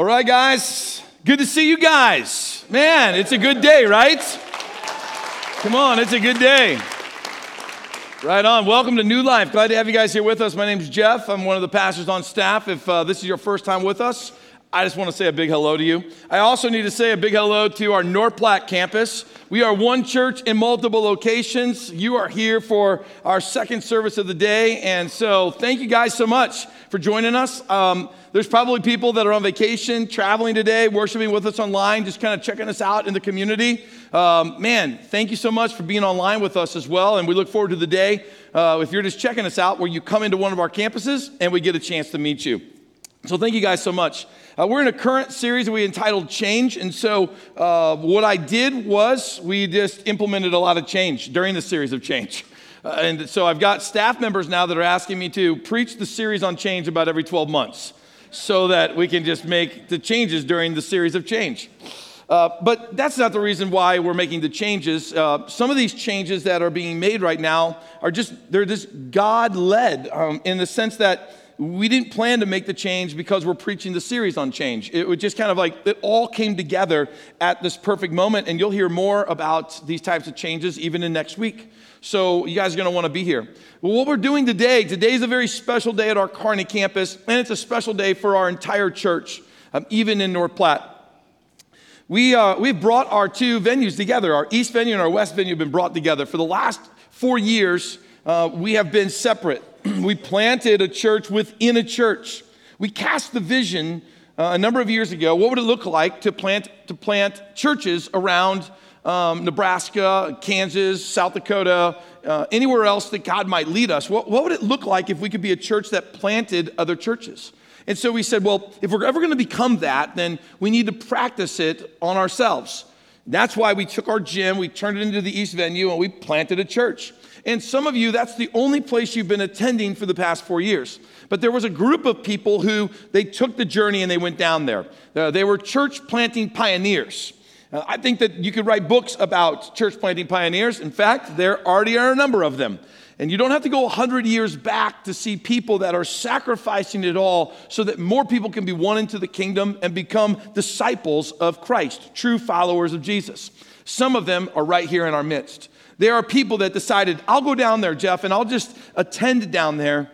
All right, guys. Good to see you guys. Man, it's a good day, right? Come on, it's a good day. Right on. Welcome to New Life. Glad to have you guys here with us. My name is Jeff. I'm one of the pastors on staff. If uh, this is your first time with us, I just want to say a big hello to you. I also need to say a big hello to our North Platte campus. We are one church in multiple locations. You are here for our second service of the day. And so, thank you guys so much for joining us. Um, there's probably people that are on vacation, traveling today, worshiping with us online, just kind of checking us out in the community. Um, man, thank you so much for being online with us as well. And we look forward to the day, uh, if you're just checking us out, where you come into one of our campuses and we get a chance to meet you. So, thank you guys so much. Uh, we're in a current series we entitled Change. And so, uh, what I did was we just implemented a lot of change during the series of change. Uh, and so, I've got staff members now that are asking me to preach the series on change about every 12 months so that we can just make the changes during the series of change. Uh, but that's not the reason why we're making the changes. Uh, some of these changes that are being made right now are just, they're just God led um, in the sense that we didn't plan to make the change because we're preaching the series on change. It was just kind of like it all came together at this perfect moment, and you'll hear more about these types of changes even in next week. So you guys are going to want to be here. Well, what we're doing today, today is a very special day at our Kearney campus, and it's a special day for our entire church, um, even in North Platte. We, uh, we've brought our two venues together. Our East venue and our West venue have been brought together. For the last four years, uh, we have been separate. we planted a church within a church. We cast the vision uh, a number of years ago. What would it look like to plant, to plant churches around um, Nebraska, Kansas, South Dakota, uh, anywhere else that God might lead us, what, what would it look like if we could be a church that planted other churches? And so we said, well, if we're ever going to become that, then we need to practice it on ourselves. That's why we took our gym, we turned it into the East venue, and we planted a church. And some of you, that's the only place you've been attending for the past four years. But there was a group of people who they took the journey and they went down there. Uh, they were church planting pioneers. Uh, I think that you could write books about church planting pioneers. In fact, there already are a number of them. And you don't have to go 100 years back to see people that are sacrificing it all so that more people can be won into the kingdom and become disciples of Christ, true followers of Jesus. Some of them are right here in our midst. There are people that decided, I'll go down there, Jeff, and I'll just attend down there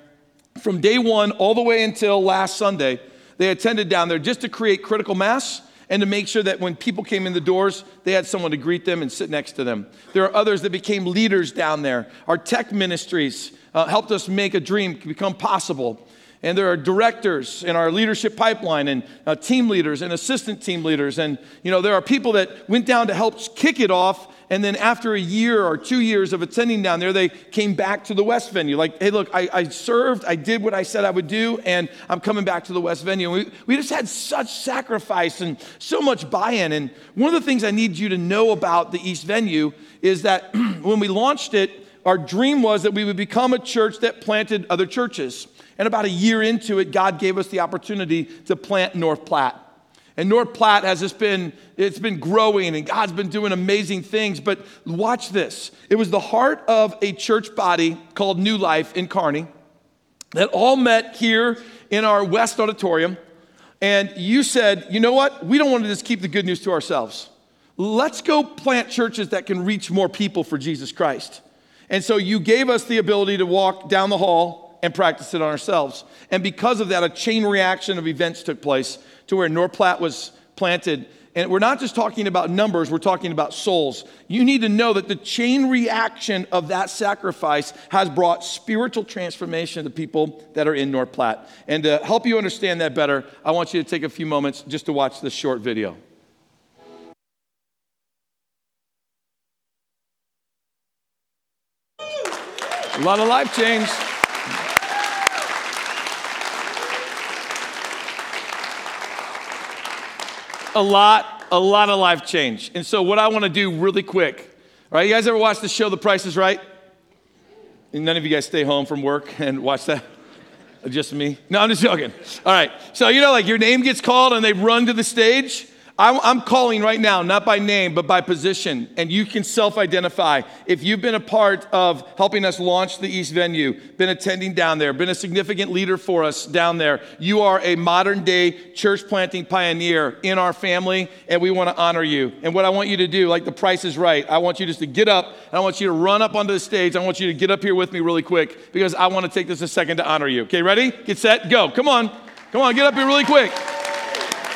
from day one all the way until last Sunday. They attended down there just to create critical mass and to make sure that when people came in the doors, they had someone to greet them and sit next to them. There are others that became leaders down there. Our tech ministries uh, helped us make a dream become possible. And there are directors in our leadership pipeline and uh, team leaders and assistant team leaders. And, you know, there are people that went down to help kick it off and then after a year or two years of attending down there, they came back to the West venue. Like, hey, look, I, I served, I did what I said I would do, and I'm coming back to the West venue. We, we just had such sacrifice and so much buy in. And one of the things I need you to know about the East venue is that when we launched it, our dream was that we would become a church that planted other churches. And about a year into it, God gave us the opportunity to plant North Platte. And North Platte has just been, it's been growing and God's been doing amazing things. But watch this. It was the heart of a church body called New Life in Kearney that all met here in our West Auditorium. And you said, you know what? We don't want to just keep the good news to ourselves. Let's go plant churches that can reach more people for Jesus Christ. And so you gave us the ability to walk down the hall and practice it on ourselves. And because of that, a chain reaction of events took place to where North Platte was planted. And we're not just talking about numbers, we're talking about souls. You need to know that the chain reaction of that sacrifice has brought spiritual transformation to people that are in North Platte. And to help you understand that better, I want you to take a few moments just to watch this short video. A lot of life change. A lot, a lot of life change. And so, what I want to do really quick, right, you guys ever watch the show The Price is Right? And none of you guys stay home from work and watch that? Just me? No, I'm just joking. All right. So, you know, like your name gets called and they run to the stage. I'm, calling right now, not by name, but by position, and you can self identify. If you've been a part of helping us launch the East venue, been attending down there, been a significant leader for us down there, you are a modern day church planting pioneer in our family, and we want to honor you. And what I want you to do, like the price is right, I want you just to get up, and I want you to run up onto the stage. I want you to get up here with me really quick because I want to take this a second to honor you. Okay, ready? Get set, go. Come on. Come on, get up here really quick.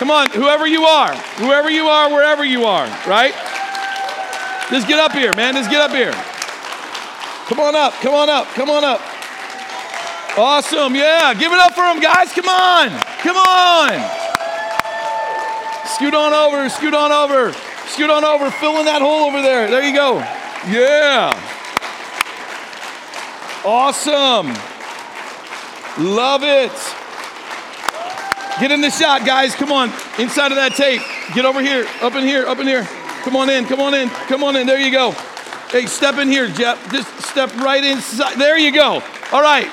Come on, whoever you are, whoever you are, wherever you are, right? Just get up here, man. Just get up here. Come on up, come on up, come on up. Awesome, yeah. Give it up for them, guys. Come on, come on. Scoot on over, scoot on over, scoot on over. Fill in that hole over there. There you go. Yeah. Awesome. Love it. Get in the shot, guys. Come on. Inside of that tape. Get over here. Up in here. Up in here. Come on in. Come on in. Come on in. There you go. Hey, step in here, Jeff. Just step right inside. There you go. All right.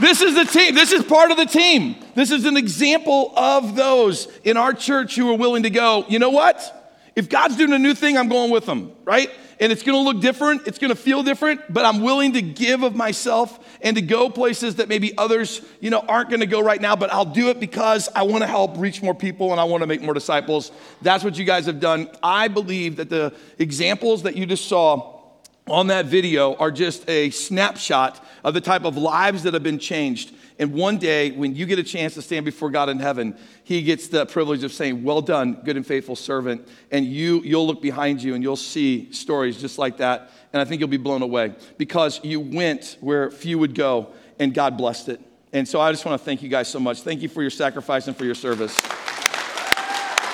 This is the team. This is part of the team. This is an example of those in our church who are willing to go, you know what? If God's doing a new thing, I'm going with them, right? And it's to look different, it's to feel different, but I'm willing to give of myself and to go places that maybe others, you know, aren't to go right now, but I'll do it because I want to help reach more people and I want to make more disciples. That's what you guys have done. I believe that the examples that you just saw on that video are just a snapshot of the type of lives that have been changed and one day, when you get a chance to stand before God in heaven, He gets the privilege of saying, Well done, good and faithful servant. And you, you'll look behind you and you'll see stories just like that. And I think you'll be blown away because you went where few would go and God blessed it. And so I just want to thank you guys so much. Thank you for your sacrifice and for your service.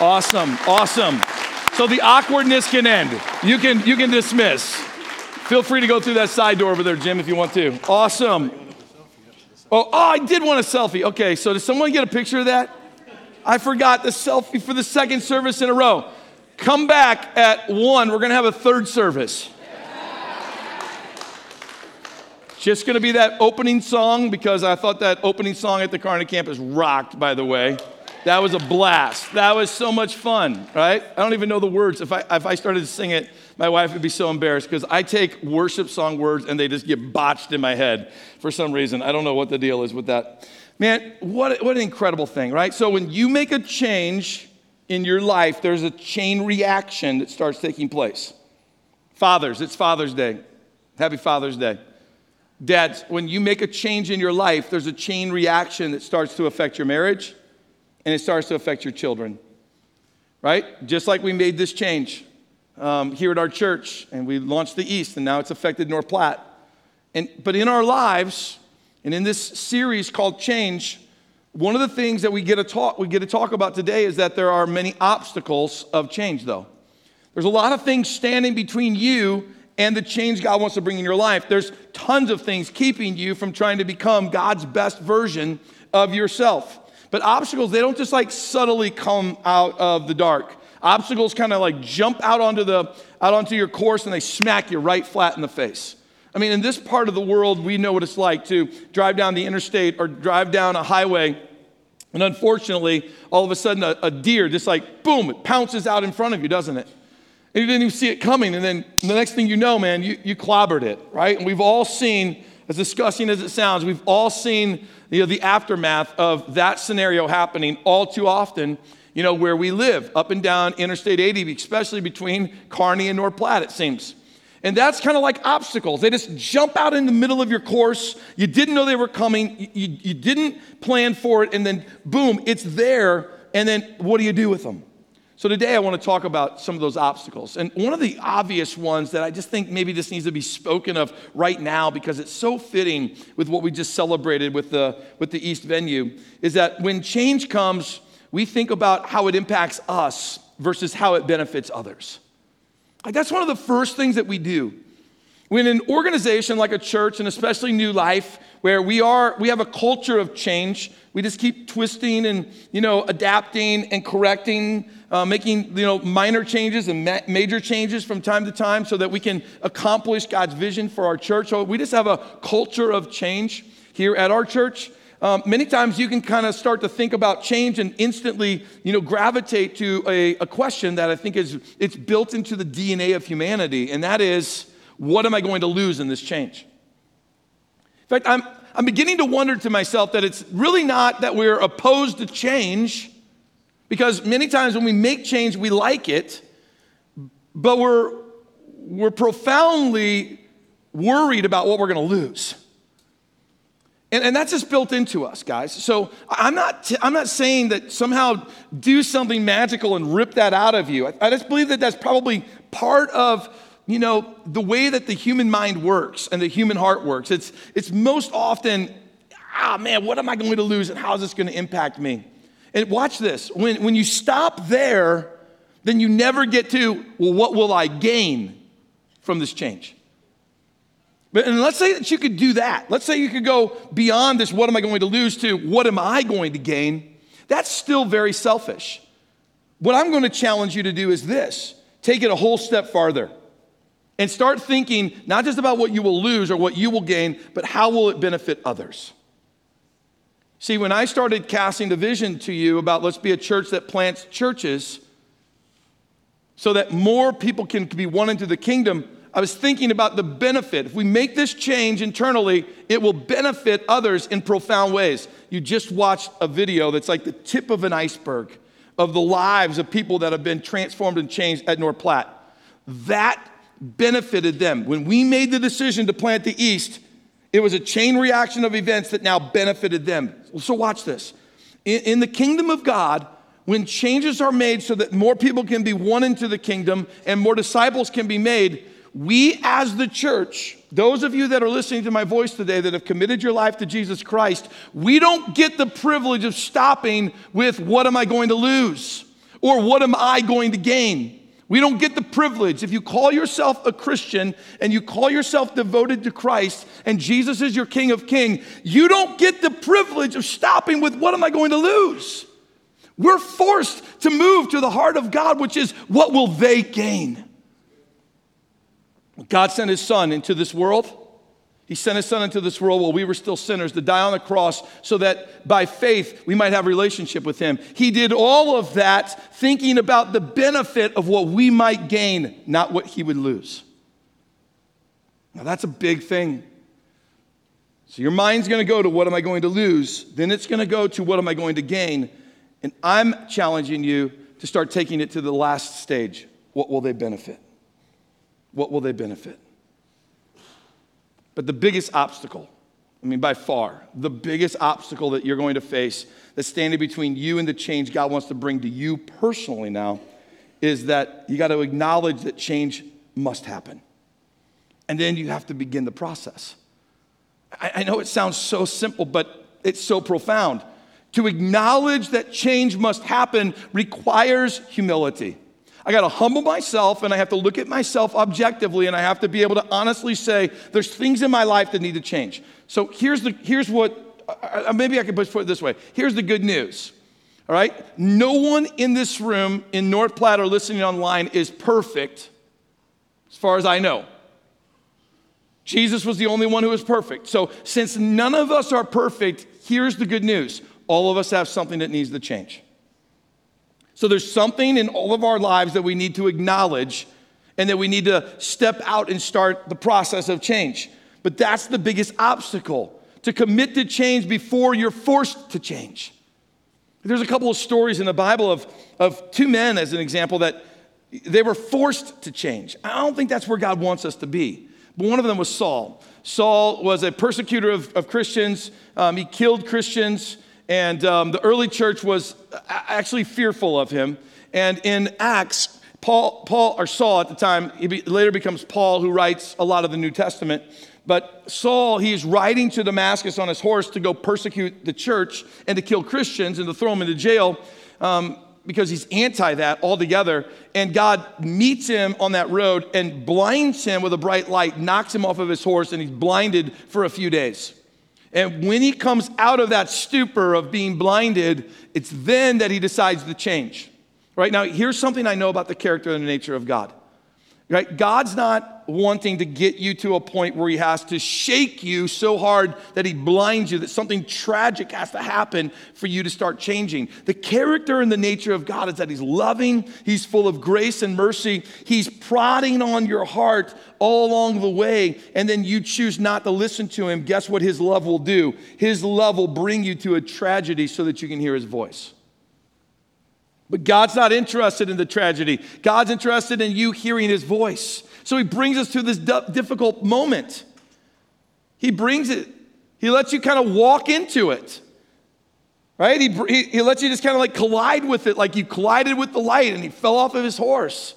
Awesome, awesome. So the awkwardness can end. You can, you can dismiss. Feel free to go through that side door over there, Jim, if you want to. Awesome. Oh, oh, I did want a selfie. Okay, so does someone get a picture of that? I forgot the selfie for the second service in a row. Come back at one. We're going to have a third service. Just going to be that opening song because I thought that opening song at the Kearney campus rocked, by the way. That was a blast. That was so much fun, right? I don't even know the words. If I, if I started to sing it, my wife would be so embarrassed because I take worship song words and they just get botched in my head for some reason. I don't know what the deal is with that. Man, what, what an incredible thing, right? So when you make a change in your life, there's a chain reaction that starts taking place. Fathers, it's Father's Day. Happy Father's Day. Dads, when you make a change in your life, there's a chain reaction that starts to affect your marriage and it starts to affect your children. Right? Just like we made this change um, here at our church and we launched the East and now it's affected North Platte. And, but in our lives and in this series called Change, one of the things that we get to talk, we get to talk about today is that there are many obstacles of change, though. There's a lot of things standing between you and the change God wants to bring in your life. There's tons of things keeping you from trying to become God's best version of yourself. But obstacles, they don't just like subtly come out of the dark. Obstacles kind of like jump out onto, the, out onto your course and they smack you right flat in the face. I mean, in this part of the world, we know what it's like to drive down the interstate or drive down a highway. And unfortunately, all of a sudden, a, a deer just like, boom, it pounces out in front of you, doesn't it? And you didn't even see it coming. And then the next thing you know, man, you, you clobbered it, right? And we've all seen, as disgusting as it sounds, we've all seen you know, the aftermath of that scenario happening all too often, you know, where we live, up and down Interstate 80, especially between Kearney and North Platte, it seems. And that's kind of like obstacles. They just jump out in the middle of your course. You didn't know they were coming. You, you, didn't plan for it. And then, boom, it's there. And then, what do you do with them? So, today I want to talk about some of those obstacles. And one of the obvious ones that I just think maybe this needs to be spoken of right now because it's so fitting with what we just celebrated with the, with the East venue is that when change comes, we think about how it impacts us versus how it benefits others. Like that's one of the first things that we do. When an organization like a church, and especially New Life, where we are, we have a culture of change. We just keep twisting and you know adapting and correcting, uh, making you know minor changes and ma- major changes from time to time, so that we can accomplish God's vision for our church. So we just have a culture of change here at our church. Um, many times you can kind of start to think about change and instantly, you know, gravitate to a, a question that I think is it's built into the DNA of humanity, and that is, what am I going to lose in this change? In fact, I'm, I'm beginning to wonder to myself that it's really not that we're opposed to change, because many times when we make change, we like it, but we're, we're profoundly worried about what we're going to lose. And, and that's just built into us, guys. So I'm not, t- I'm not saying that somehow do something magical and rip that out of you. I, I just believe that that's probably part of you know the way that the human mind works and the human heart works. It's, it's most often, ah, man, what am I going to lose and how is this going to impact me? And watch this when, when you stop there, then you never get to, well, what will I gain from this change? But and let's say that you could do that. Let's say you could go beyond this, what am I going to lose, to what am I going to gain. That's still very selfish. What I'm going to challenge you to do is this take it a whole step farther and start thinking not just about what you will lose or what you will gain, but how will it benefit others. See, when I started casting the vision to you about let's be a church that plants churches so that more people can be won into the kingdom, I was thinking about the benefit. If we make this change internally, it will benefit others in profound ways. You just watched a video that's like the tip of an iceberg of the lives of people that have been transformed and changed at North Platte. That benefited them. When we made the decision to plant the East, it was a chain reaction of events that now benefited them. So, watch this. In, in the kingdom of God, when changes are made so that more people can be won into the kingdom and more disciples can be made, we as the church, those of you that are listening to my voice today that have committed your life to Jesus Christ, we don't get the privilege of stopping with what am I going to lose or what am I going to gain. We don't get the privilege. If you call yourself a Christian and you call yourself devoted to Christ and Jesus is your King of King, you don't get the privilege of stopping with what am I going to lose? We're forced to move to the heart of God, which is what will they gain? God sent his son into this world. He sent his son into this world while we were still sinners to die on the cross so that by faith we might have relationship with him. He did all of that thinking about the benefit of what we might gain, not what he would lose. Now that's a big thing. So your mind's going to go to what am I going to lose? Then it's going to go to what am I going to gain? And I'm challenging you to start taking it to the last stage. What will they benefit? What will they benefit? But the biggest obstacle, I mean, by far, the biggest obstacle that you're going to face that's standing between you and the change God wants to bring to you personally now is that you got to acknowledge that change must happen. And then you have to begin the process. I, I know it sounds so simple, but it's so profound. To acknowledge that change must happen requires humility. I got to humble myself and I have to look at myself objectively and I have to be able to honestly say there's things in my life that need to change. So here's the here's what uh, maybe I can put it this way. Here's the good news. All right? No one in this room in North Platte or listening online is perfect as far as I know. Jesus was the only one who was perfect. So since none of us are perfect, here's the good news. All of us have something that needs to change. So there's something in all of our lives that we need to acknowledge and that we need to step out and start the process of change. But that's the biggest obstacle to commit to change before you're forced to change. There's a couple of stories in the Bible of, of two men, as an example, that they were forced to change. I don't think that's where God wants us to be. But one of them was Saul. Saul was a persecutor of, of Christians, um, he killed Christians. And um, the early church was actually fearful of him. And in Acts, Paul, Paul or Saul at the time, he be, later becomes Paul, who writes a lot of the New Testament. But Saul, he's riding to Damascus on his horse to go persecute the church and to kill Christians and to throw them into jail um, because he's anti that altogether. And God meets him on that road and blinds him with a bright light, knocks him off of his horse, and he's blinded for a few days. And when he comes out of that stupor of being blinded, it's then that he decides to change. Right now, here's something I know about the character and the nature of God. Right? God's not wanting to get you to a point where he has to shake you so hard that he blinds you, that something tragic has to happen for you to start changing. The character and the nature of God is that he's loving, he's full of grace and mercy, he's prodding on your heart all along the way, and then you choose not to listen to him. Guess what his love will do? His love will bring you to a tragedy so that you can hear his voice. But God's not interested in the tragedy. God's interested in you hearing his voice. So he brings us to this difficult moment. He brings it, he lets you kind of walk into it. Right? He, he, he lets you just kind of like collide with it, like you collided with the light and he fell off of his horse.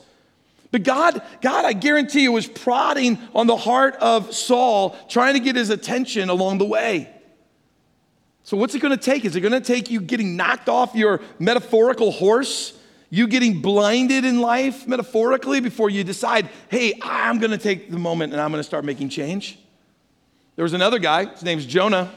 But God, God, I guarantee you, was prodding on the heart of Saul, trying to get his attention along the way. So, what's it going to take? Is it going to take you getting knocked off your metaphorical horse? You getting blinded in life metaphorically before you decide, hey, I'm going to take the moment and I'm going to start making change? There was another guy, his name's Jonah.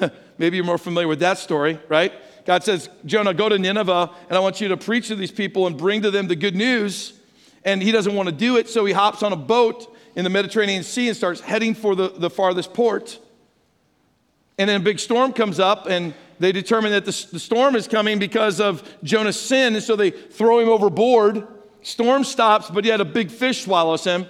Maybe you're more familiar with that story, right? God says, Jonah, go to Nineveh and I want you to preach to these people and bring to them the good news. And he doesn't want to do it, so he hops on a boat in the Mediterranean Sea and starts heading for the, the farthest port. And then a big storm comes up, and they determine that the, the storm is coming because of Jonah's sin, and so they throw him overboard. Storm stops, but yet a big fish swallows him.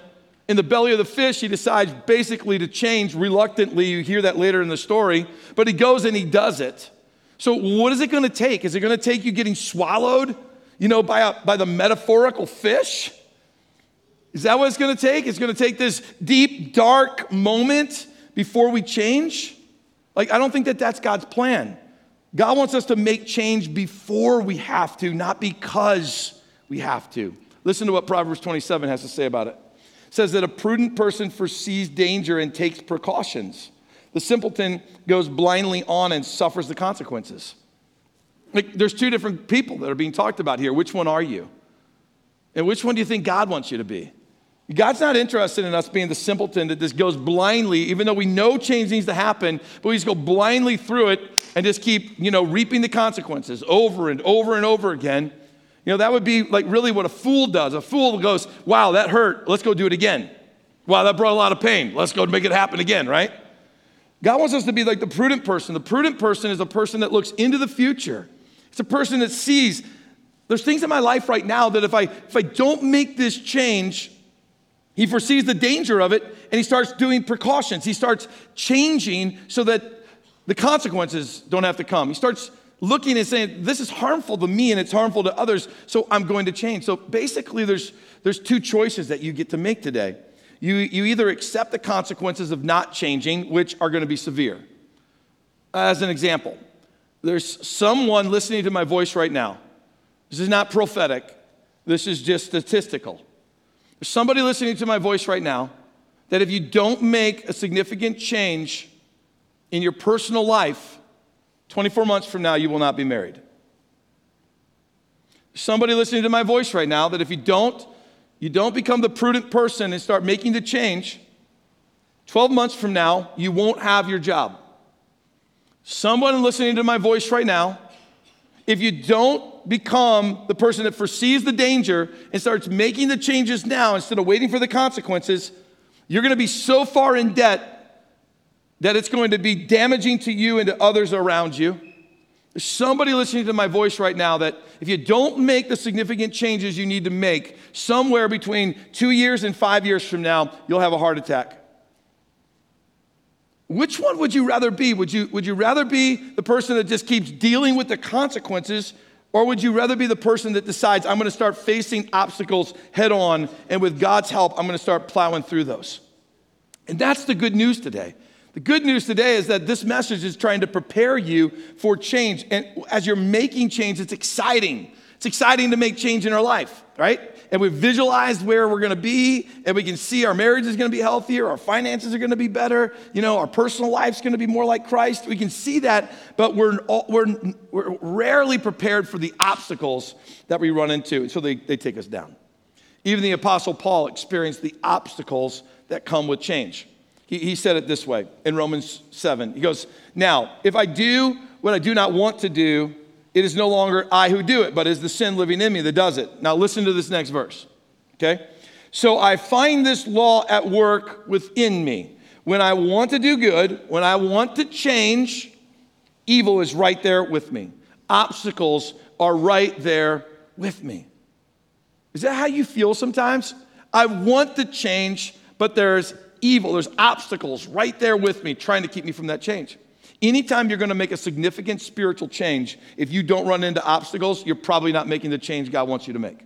In the belly of the fish, he decides basically to change reluctantly. You hear that later in the story, but he goes and he does it. So, what is it going to take? Is it going to take you getting swallowed, you know, by, a, by the metaphorical fish? Is that what it's going to take? It's going to take this deep, dark moment before we change? Like, I don't think that that's God's plan. God wants us to make change before we have to, not because we have to. Listen to what Proverbs 27 has to say about it. It says that a prudent person foresees danger and takes precautions. The simpleton goes blindly on and suffers the consequences. Like, there's two different people that are being talked about here. Which one are you? And which one do you think God wants you to be? God's not interested in us being the simpleton that just goes blindly, even though we know change needs to happen, but we just go blindly through it and just keep, you know, reaping the consequences over and over and over again. You know, that would be like really what a fool does. A fool goes, wow, that hurt. Let's go do it again. Wow, that brought a lot of pain. Let's go make it happen again, right? God wants us to be like the prudent person. The prudent person is a person that looks into the future. It's a person that sees there's things in my life right now that if I if I don't make this change, he foresees the danger of it and he starts doing precautions. He starts changing so that the consequences don't have to come. He starts looking and saying, This is harmful to me and it's harmful to others, so I'm going to change. So basically, there's, there's two choices that you get to make today. You, you either accept the consequences of not changing, which are going to be severe. As an example, there's someone listening to my voice right now. This is not prophetic, this is just statistical. There's somebody listening to my voice right now that if you don't make a significant change in your personal life, 24 months from now, you will not be married. Somebody listening to my voice right now that if you don't, you don't become the prudent person and start making the change, 12 months from now, you won't have your job. Someone listening to my voice right now if you don't become the person that foresees the danger and starts making the changes now instead of waiting for the consequences, you're going to be so far in debt that it's going to be damaging to you and to others around you. There's somebody listening to my voice right now that if you don't make the significant changes you need to make, somewhere between two years and five years from now, you'll have a heart attack. Which one would you rather be? Would you, would you rather be the person that just keeps dealing with the consequences, or would you rather be the person that decides, I'm gonna start facing obstacles head on, and with God's help, I'm gonna start plowing through those? And that's the good news today. The good news today is that this message is trying to prepare you for change. And as you're making change, it's exciting. It's exciting to make change in our life, right? And we've visualized where we're going to be, and we can see our marriage is going to be healthier, our finances are going to be better, you know, our personal life's going to be more like Christ. We can see that, but we're, we're, we're rarely prepared for the obstacles that we run into, And so they, they take us down. Even the Apostle Paul experienced the obstacles that come with change. He, he said it this way in Romans 7. He goes, Now, if I do what I do not want to do, it is no longer I who do it, but is the sin living in me that does it. Now listen to this next verse. Okay? So I find this law at work within me. When I want to do good, when I want to change, evil is right there with me. Obstacles are right there with me. Is that how you feel sometimes? I want to change, but there's evil, there's obstacles right there with me trying to keep me from that change. Anytime you're going to make a significant spiritual change, if you don't run into obstacles, you're probably not making the change God wants you to make.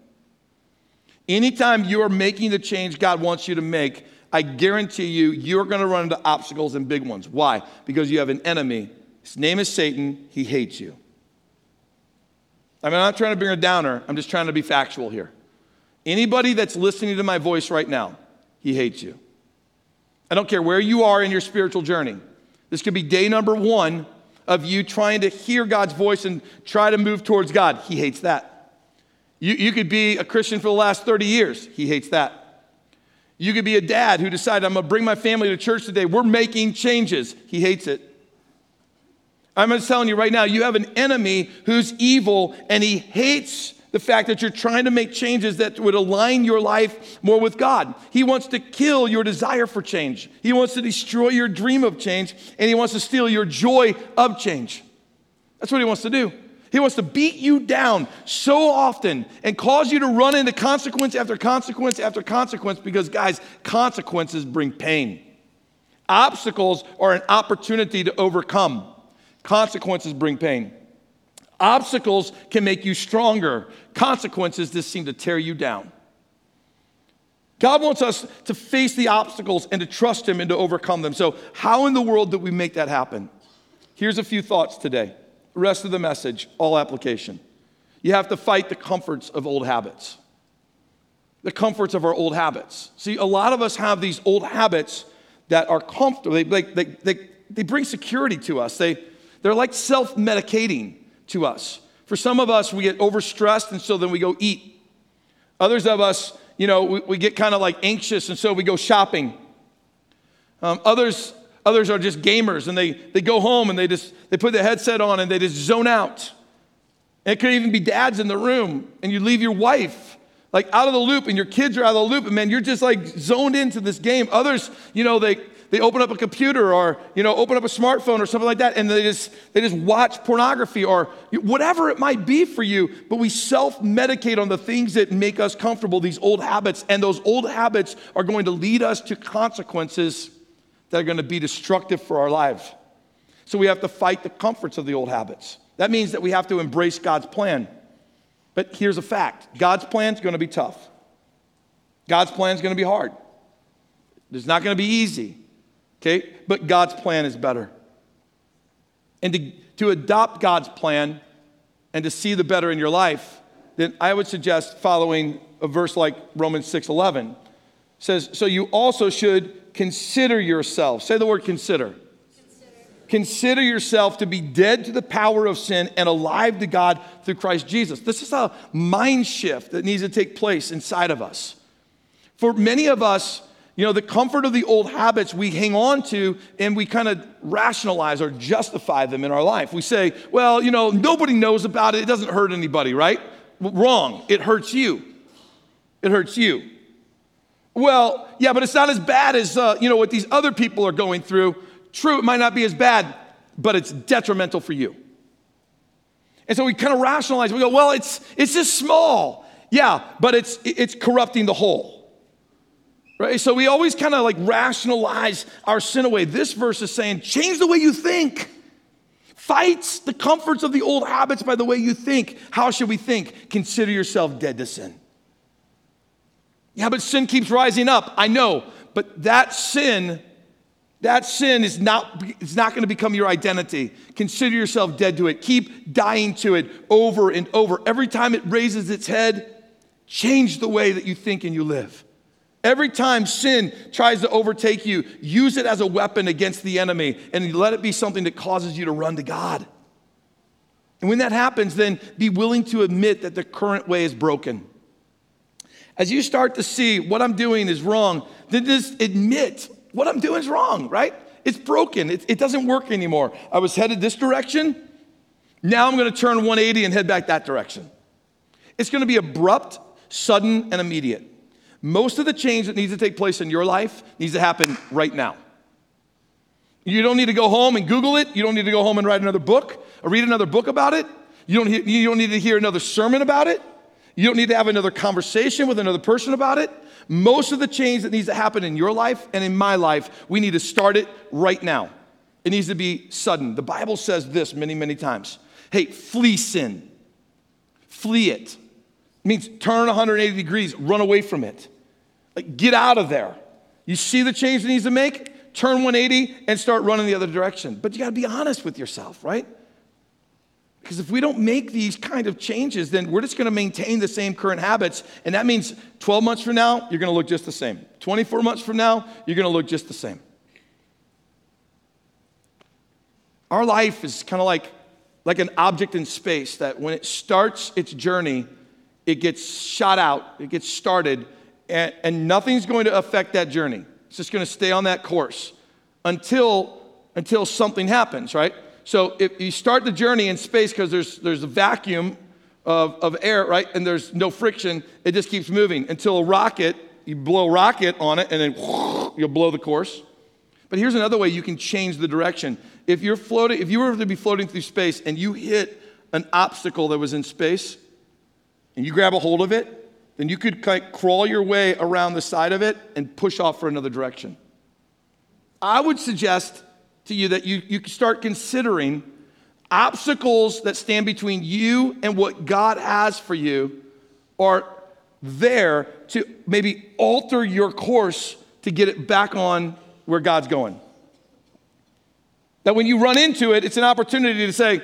Anytime you are making the change God wants you to make, I guarantee you, you're going to run into obstacles and big ones. Why? Because you have an enemy. His name is Satan. He hates you. I mean, I'm not trying to bring a downer, I'm just trying to be factual here. Anybody that's listening to my voice right now, he hates you. I don't care where you are in your spiritual journey. This could be day number one of you trying to hear God's voice and try to move towards God. He hates that. You, you could be a Christian for the last 30 years. He hates that. You could be a dad who decided, I'm going to bring my family to church today. We're making changes. He hates it. I'm just telling you right now, you have an enemy who's evil and he hates the fact that you're trying to make changes that would align your life more with God. He wants to kill your desire for change. He wants to destroy your dream of change and he wants to steal your joy of change. That's what he wants to do. He wants to beat you down so often and cause you to run into consequence after consequence after consequence because, guys, consequences bring pain. Obstacles are an opportunity to overcome. Consequences bring pain. Obstacles can make you stronger. Consequences just seem to tear you down. God wants us to face the obstacles and to trust Him and to overcome them. So, how in the world do we make that happen? Here's a few thoughts today. The rest of the message, all application. You have to fight the comforts of old habits. The comforts of our old habits. See, a lot of us have these old habits that are comfortable. They, they, they, they, they bring security to us. They, they're like self medicating to us. For some of us, we get overstressed, and so then we go eat. Others of us, you know, we, we get kind of like anxious, and so we go shopping. Um, others, others are just gamers, and they, they go home and they just they put the headset on and they just zone out. And it could even be dads in the room, and you leave your wife like out of the loop, and your kids are out of the loop, and man, you're just like zoned into this game. Others, you know, they they open up a computer or you know open up a smartphone or something like that and they just they just watch pornography or whatever it might be for you but we self-medicate on the things that make us comfortable these old habits and those old habits are going to lead us to consequences that are going to be destructive for our lives. So we have to fight the comforts of the old habits. That means that we have to embrace god's plan. But here's a fact. God's plan is going to be tough. God's plan is going to be hard. It's not going to be easy Okay? But God's plan is better. And to, to adopt God's plan and to see the better in your life, then I would suggest following a verse like Romans 6:11 says, "So you also should consider yourself." Say the word consider. consider. Consider yourself to be dead to the power of sin and alive to God through Christ Jesus. This is a mind shift that needs to take place inside of us. For many of us, you know, the comfort of the old habits we hang on to and we kind of rationalize or justify them in our life. We say, well, you know, nobody knows about it. It doesn't hurt anybody, right? Wrong. It hurts you. It hurts you. Well, yeah, but it's not as bad as, uh, you know, what these other people are going through. True, it might not be as bad, but it's detrimental for you. And so we kind of rationalize. We go, well, it's, it's just small. Yeah, but it's, it's corrupting the whole. Right? So we always kind of like rationalize our sin away. This verse is saying, change the way you think. Fight the comforts of the old habits by the way you think. How should we think? Consider yourself dead to sin. Yeah, but sin keeps rising up. I know, but that sin, that sin is not, it's not going to become your identity. Consider yourself dead to it. Keep dying to it over and over. Every time it raises its head, change the way that you think and you live. Every time sin tries to overtake you, use it as a weapon against the enemy and let it be something that causes you to run to God. And when that happens, then be willing to admit that the current way is broken. As you start to see what I'm doing is wrong, then just admit what I'm doing is wrong, right? It's broken. It, it doesn't work anymore. I was headed this direction. Now I'm going to turn 180 and head back that direction. It's going to be abrupt, sudden, and immediate. Most of the change that needs to take place in your life needs to happen right now. You don't need to go home and Google it. You don't need to go home and write another book or read another book about it. You don't, you don't need to hear another sermon about it. You don't need to have another conversation with another person about it. Most of the change that needs to happen in your life and in my life, we need to start it right now. It needs to be sudden. The Bible says this many, many times Hey, flee sin, flee it. it means turn 180 degrees, run away from it. Like, get out of there. You see the change that needs to make? Turn 180 and start running the other direction. But you got to be honest with yourself, right? Because if we don't make these kind of changes, then we're just going to maintain the same current habits. And that means 12 months from now, you're going to look just the same. 24 months from now, you're going to look just the same. Our life is kind of like, like an object in space that when it starts its journey, it gets shot out, it gets started, and, and nothing's going to affect that journey. It's just going to stay on that course until, until something happens, right? So if you start the journey in space because there's, there's a vacuum of, of air, right? And there's no friction, it just keeps moving until a rocket, you blow a rocket on it and then you'll blow the course. But here's another way you can change the direction. If you're floating, if you were to be floating through space and you hit an obstacle that was in space and you grab a hold of it, then you could kind of crawl your way around the side of it and push off for another direction. I would suggest to you that you, you start considering obstacles that stand between you and what God has for you are there to maybe alter your course to get it back on where God's going. That when you run into it, it's an opportunity to say,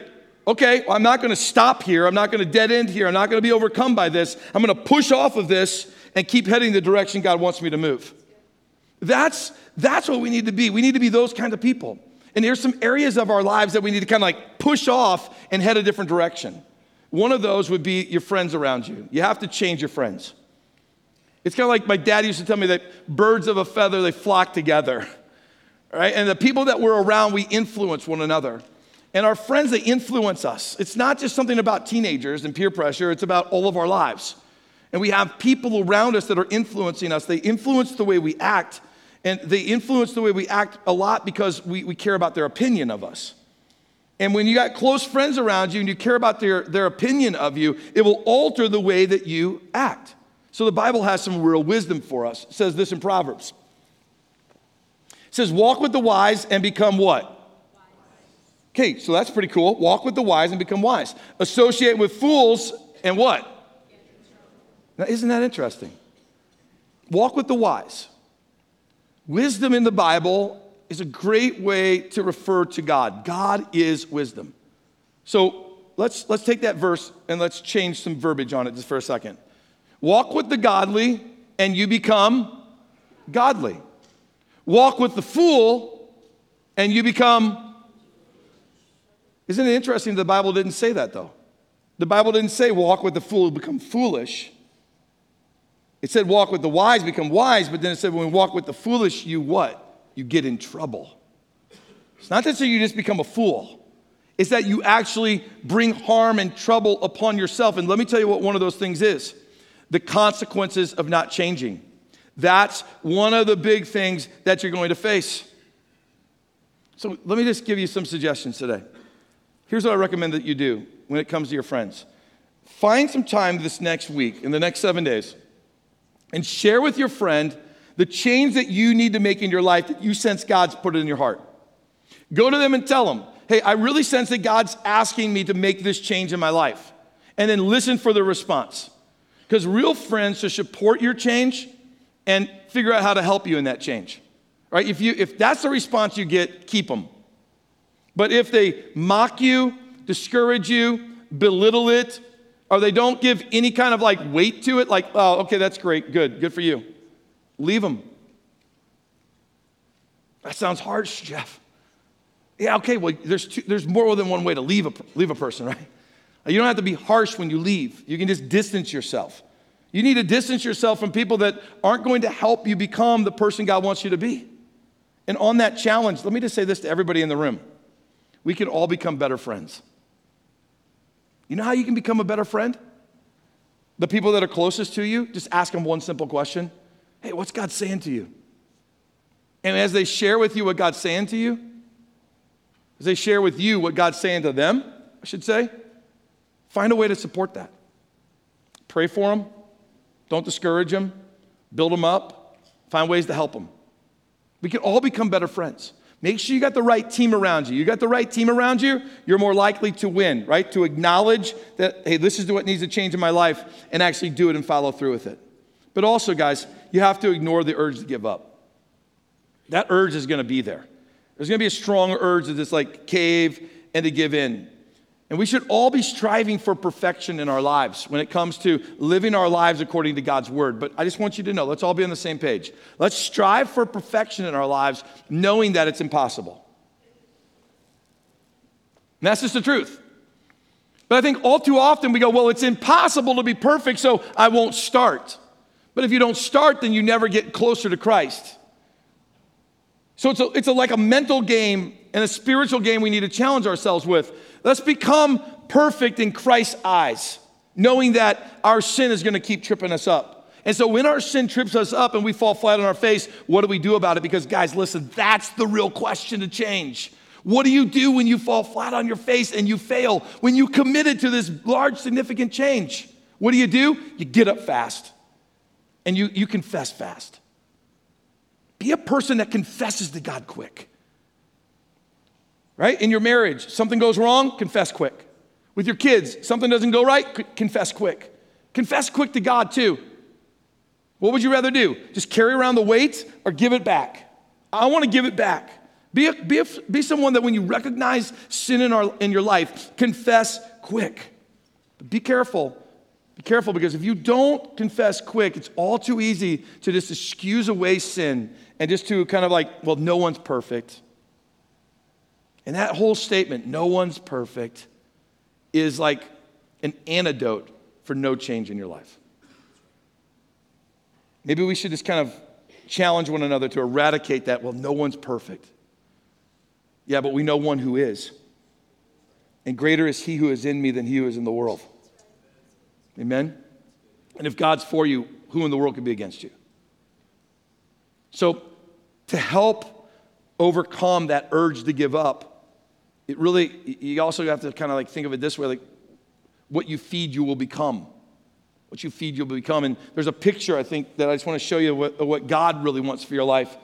okay, I'm not going to stop here. I'm not going to dead end here. I'm not going to be overcome by this. I'm going to push off of this and keep heading the direction God wants me to move. That's, that's what we need to be. We need to be those kind of people. And there's some areas of our lives that we need to kind of like push off and head a different direction. One of those would be your friends around you. You have to change your friends. It's kind of like my dad used to tell me that birds of a feather, they flock together. Right? And the people that we're around, we influence one another. And our friends, they influence us. It's not just something about teenagers and peer pressure, it's about all of our lives. And we have people around us that are influencing us. They influence the way we act, and they influence the way we act a lot because we, we care about their opinion of us. And when you got close friends around you and you care about their, their opinion of you, it will alter the way that you act. So the Bible has some real wisdom for us. It says this in Proverbs. It says, Walk with the wise and become what? Okay, so that's pretty cool. Walk with the wise and become wise. Associate with fools and what? Now, isn't that interesting? Walk with the wise. Wisdom in the Bible is a great way to refer to God. God is wisdom. So let's, let's take that verse and let's change some verbiage on it just for a second. Walk with the godly and you become godly. Walk with the fool and you become. Isn't it interesting the Bible didn't say that though? The Bible didn't say walk with the fool, become foolish. It said walk with the wise, become wise, but then it said when we walk with the foolish, you what? You get in trouble. It's not that say you just become a fool. It's that you actually bring harm and trouble upon yourself. And let me tell you what one of those things is the consequences of not changing. That's one of the big things that you're going to face. So let me just give you some suggestions today. Here's what I recommend that you do when it comes to your friends find some time this next week, in the next seven days and share with your friend the change that you need to make in your life that you sense God's put it in your heart. Go to them and tell them, hey, I really sense that God's asking me to make this change in my life. And then listen for the response. Because real friends should support your change and figure out how to help you in that change. Right? If, you, if that's the response you get, keep them. But if they mock you, discourage you, belittle it, or they don't give any kind of like weight to it, like, oh, okay, that's great, good, good for you. Leave them. That sounds harsh, Jeff. Yeah, okay, well, there's, two, there's more than one way to leave a, leave a person, right? You don't have to be harsh when you leave. You can just distance yourself. You need to distance yourself from people that aren't going to help you become the person God wants you to be. And on that challenge, let me just say this to everybody in the room we can all become better friends. You know how you can become a better friend? The people that are closest to you, just ask them one simple question Hey, what's God saying to you? And as they share with you what God's saying to you, as they share with you what God's saying to them, I should say, find a way to support that. Pray for them. Don't discourage them. Build them up. Find ways to help them. We can all become better friends. Make sure you got the right team around you. You got the right team around you, you're more likely to win, right? To acknowledge that, hey, this is what needs to change in my life and actually do it and follow through with it. But also, guys, you have to ignore the urge to give up. That urge is going to be there. There's going to be a strong urge to just like cave and to give in. And we should all be striving for perfection in our lives when it comes to living our lives according to God's word. But I just want you to know, let's all be on the same page. Let's strive for perfection in our lives, knowing that it's impossible. And that's just the truth. But I think all too often we go, well, it's impossible to be perfect, so I won't start. But if you don't start, then you never get closer to Christ. So it's, a, it's a, like a mental game and a spiritual game we need to challenge ourselves with. Let's become perfect in Christ's eyes, knowing that our sin is going to keep tripping us up. And so when our sin trips us up and we fall flat on our face, what do we do about it? Because, guys, listen, that's the real question to change. What do you do when you fall flat on your face and you fail? When you committed to this large, significant change? What do you do? You get up fast and you, you confess fast. Be a person that confesses to God quick right? In your marriage, something goes wrong, confess quick. With your kids, something doesn't go right, confess quick. Confess quick to God too. What would you rather do? Just carry around the weight or give it back? I want to give it back. Be, a, be, a, be someone that when you recognize sin in, our, in your life, confess quick. But be careful. Be careful because if you don't confess quick, it's all too easy to just excuse away sin and just to kind of like, well, no one's perfect. And that whole statement, no one's perfect, is like an antidote for no change in your life. Maybe we should just kind of challenge one another to eradicate that. Well, no one's perfect. Yeah, but we know one who is. And greater is he who is in me than he who is in the world. Amen? And if God's for you, who in the world could be against you? So, to help overcome that urge to give up, it really, you also have to kind of like think of it this way like, what you feed, you will become. What you feed, you'll become. And there's a picture, I think, that I just want to show you what, what God really wants for your life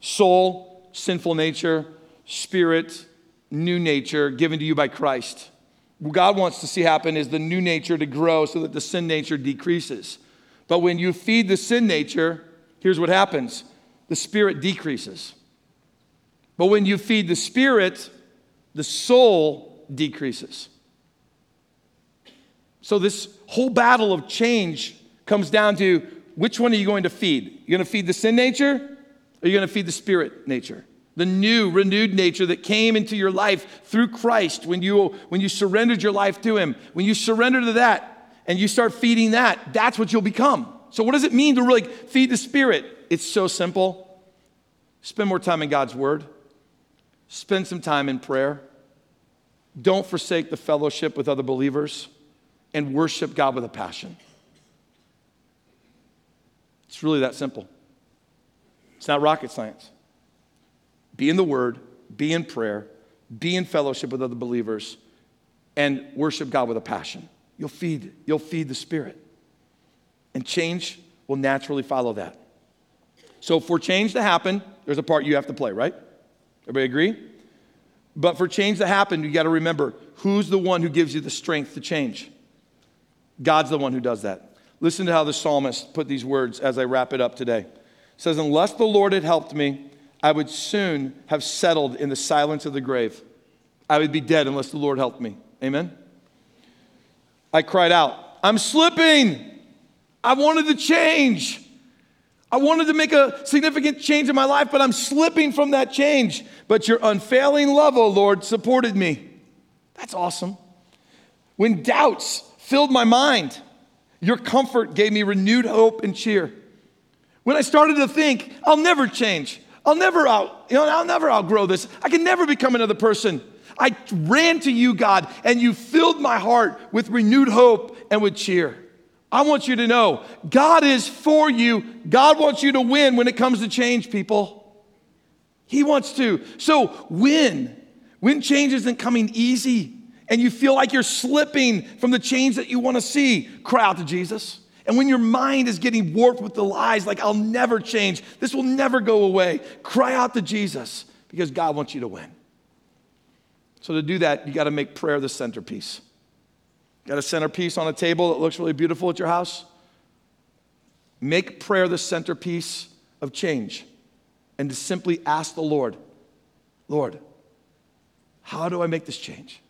soul, sinful nature, spirit, new nature given to you by Christ. What God wants to see happen is the new nature to grow so that the sin nature decreases. But when you feed the sin nature, here's what happens the spirit decreases. But when you feed the spirit, the soul decreases. So, this whole battle of change comes down to which one are you going to feed? You're going to feed the sin nature or you going to feed the spirit nature? The new, renewed nature that came into your life through Christ when you, when you surrendered your life to Him. When you surrender to that and you start feeding that, that's what you'll become. So, what does it mean to really feed the spirit? It's so simple. Spend more time in God's Word, spend some time in prayer. Don't forsake the fellowship with other believers and worship God with a passion. It's really that simple. It's not rocket science. Be in the Word, be in prayer, be in fellowship with other believers, and worship God with a passion. You'll feed, you'll feed the Spirit. And change will naturally follow that. So, for change to happen, there's a part you have to play, right? Everybody agree? But for change to happen, you got to remember who's the one who gives you the strength to change? God's the one who does that. Listen to how the psalmist put these words as I wrap it up today. It says, Unless the Lord had helped me, I would soon have settled in the silence of the grave. I would be dead unless the Lord helped me. Amen? I cried out, I'm slipping. I wanted to change. I wanted to make a significant change in my life, but I'm slipping from that change. But your unfailing love, O oh Lord, supported me. That's awesome. When doubts filled my mind, your comfort gave me renewed hope and cheer. When I started to think, I'll never change. I'll never out, you know, I'll never outgrow this. I can never become another person. I ran to you, God, and you filled my heart with renewed hope and with cheer. I want you to know God is for you. God wants you to win when it comes to change, people. He wants to. So win. when change isn't coming easy and you feel like you're slipping from the change that you want to see, cry out to Jesus. And when your mind is getting warped with the lies, like I'll never change, this will never go away, cry out to Jesus because God wants you to win. So to do that, you got to make prayer the centerpiece. Got a centerpiece on a table that looks really beautiful at your house? Make prayer the centerpiece of change and to simply ask the Lord, Lord, how do I make this change?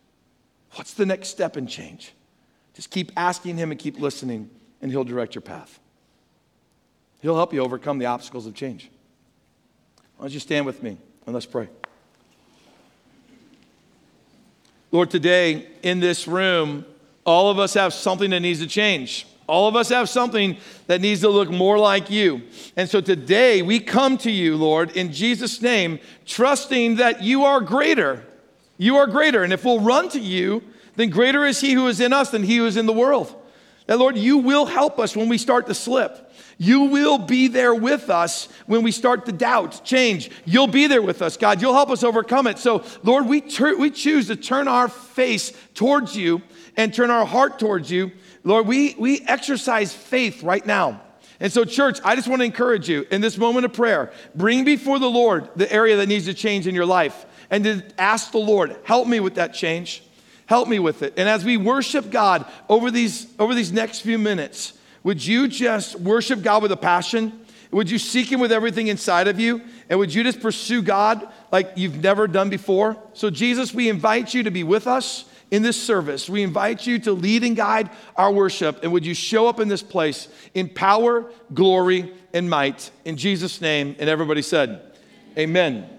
What's the next step in change? Just keep asking Him and keep listening, and He'll direct your path. He'll help you overcome the obstacles of change. Why don't you stand with me and let's pray? Lord, today in this room, all of us have something that needs to change. All of us have something that needs to look more like you. And so today we come to you, Lord, in Jesus' name, trusting that you are greater. You are greater. And if we'll run to you, then greater is he who is in us than he who is in the world. That, Lord, you will help us when we start to slip. You will be there with us when we start to doubt, change. You'll be there with us, God. You'll help us overcome it. So, Lord, we, we choose to turn our face towards you and turn our heart towards you Lord, we, we exercise faith right now. And so, church, I just want to encourage you in this moment of prayer, bring before the Lord the area that needs to change in your life and to ask the Lord, help me with that change. Help me with it. And as we worship God over these, over these next few minutes, would you just worship God with a passion? Would you seek Him with everything inside of you? And would you just pursue God like you've never done before? So, Jesus, we invite you to be with us in this service, we invite you to lead and guide our worship. And would you show up in this place in power, glory, and might? In Jesus' name. And everybody said, Amen.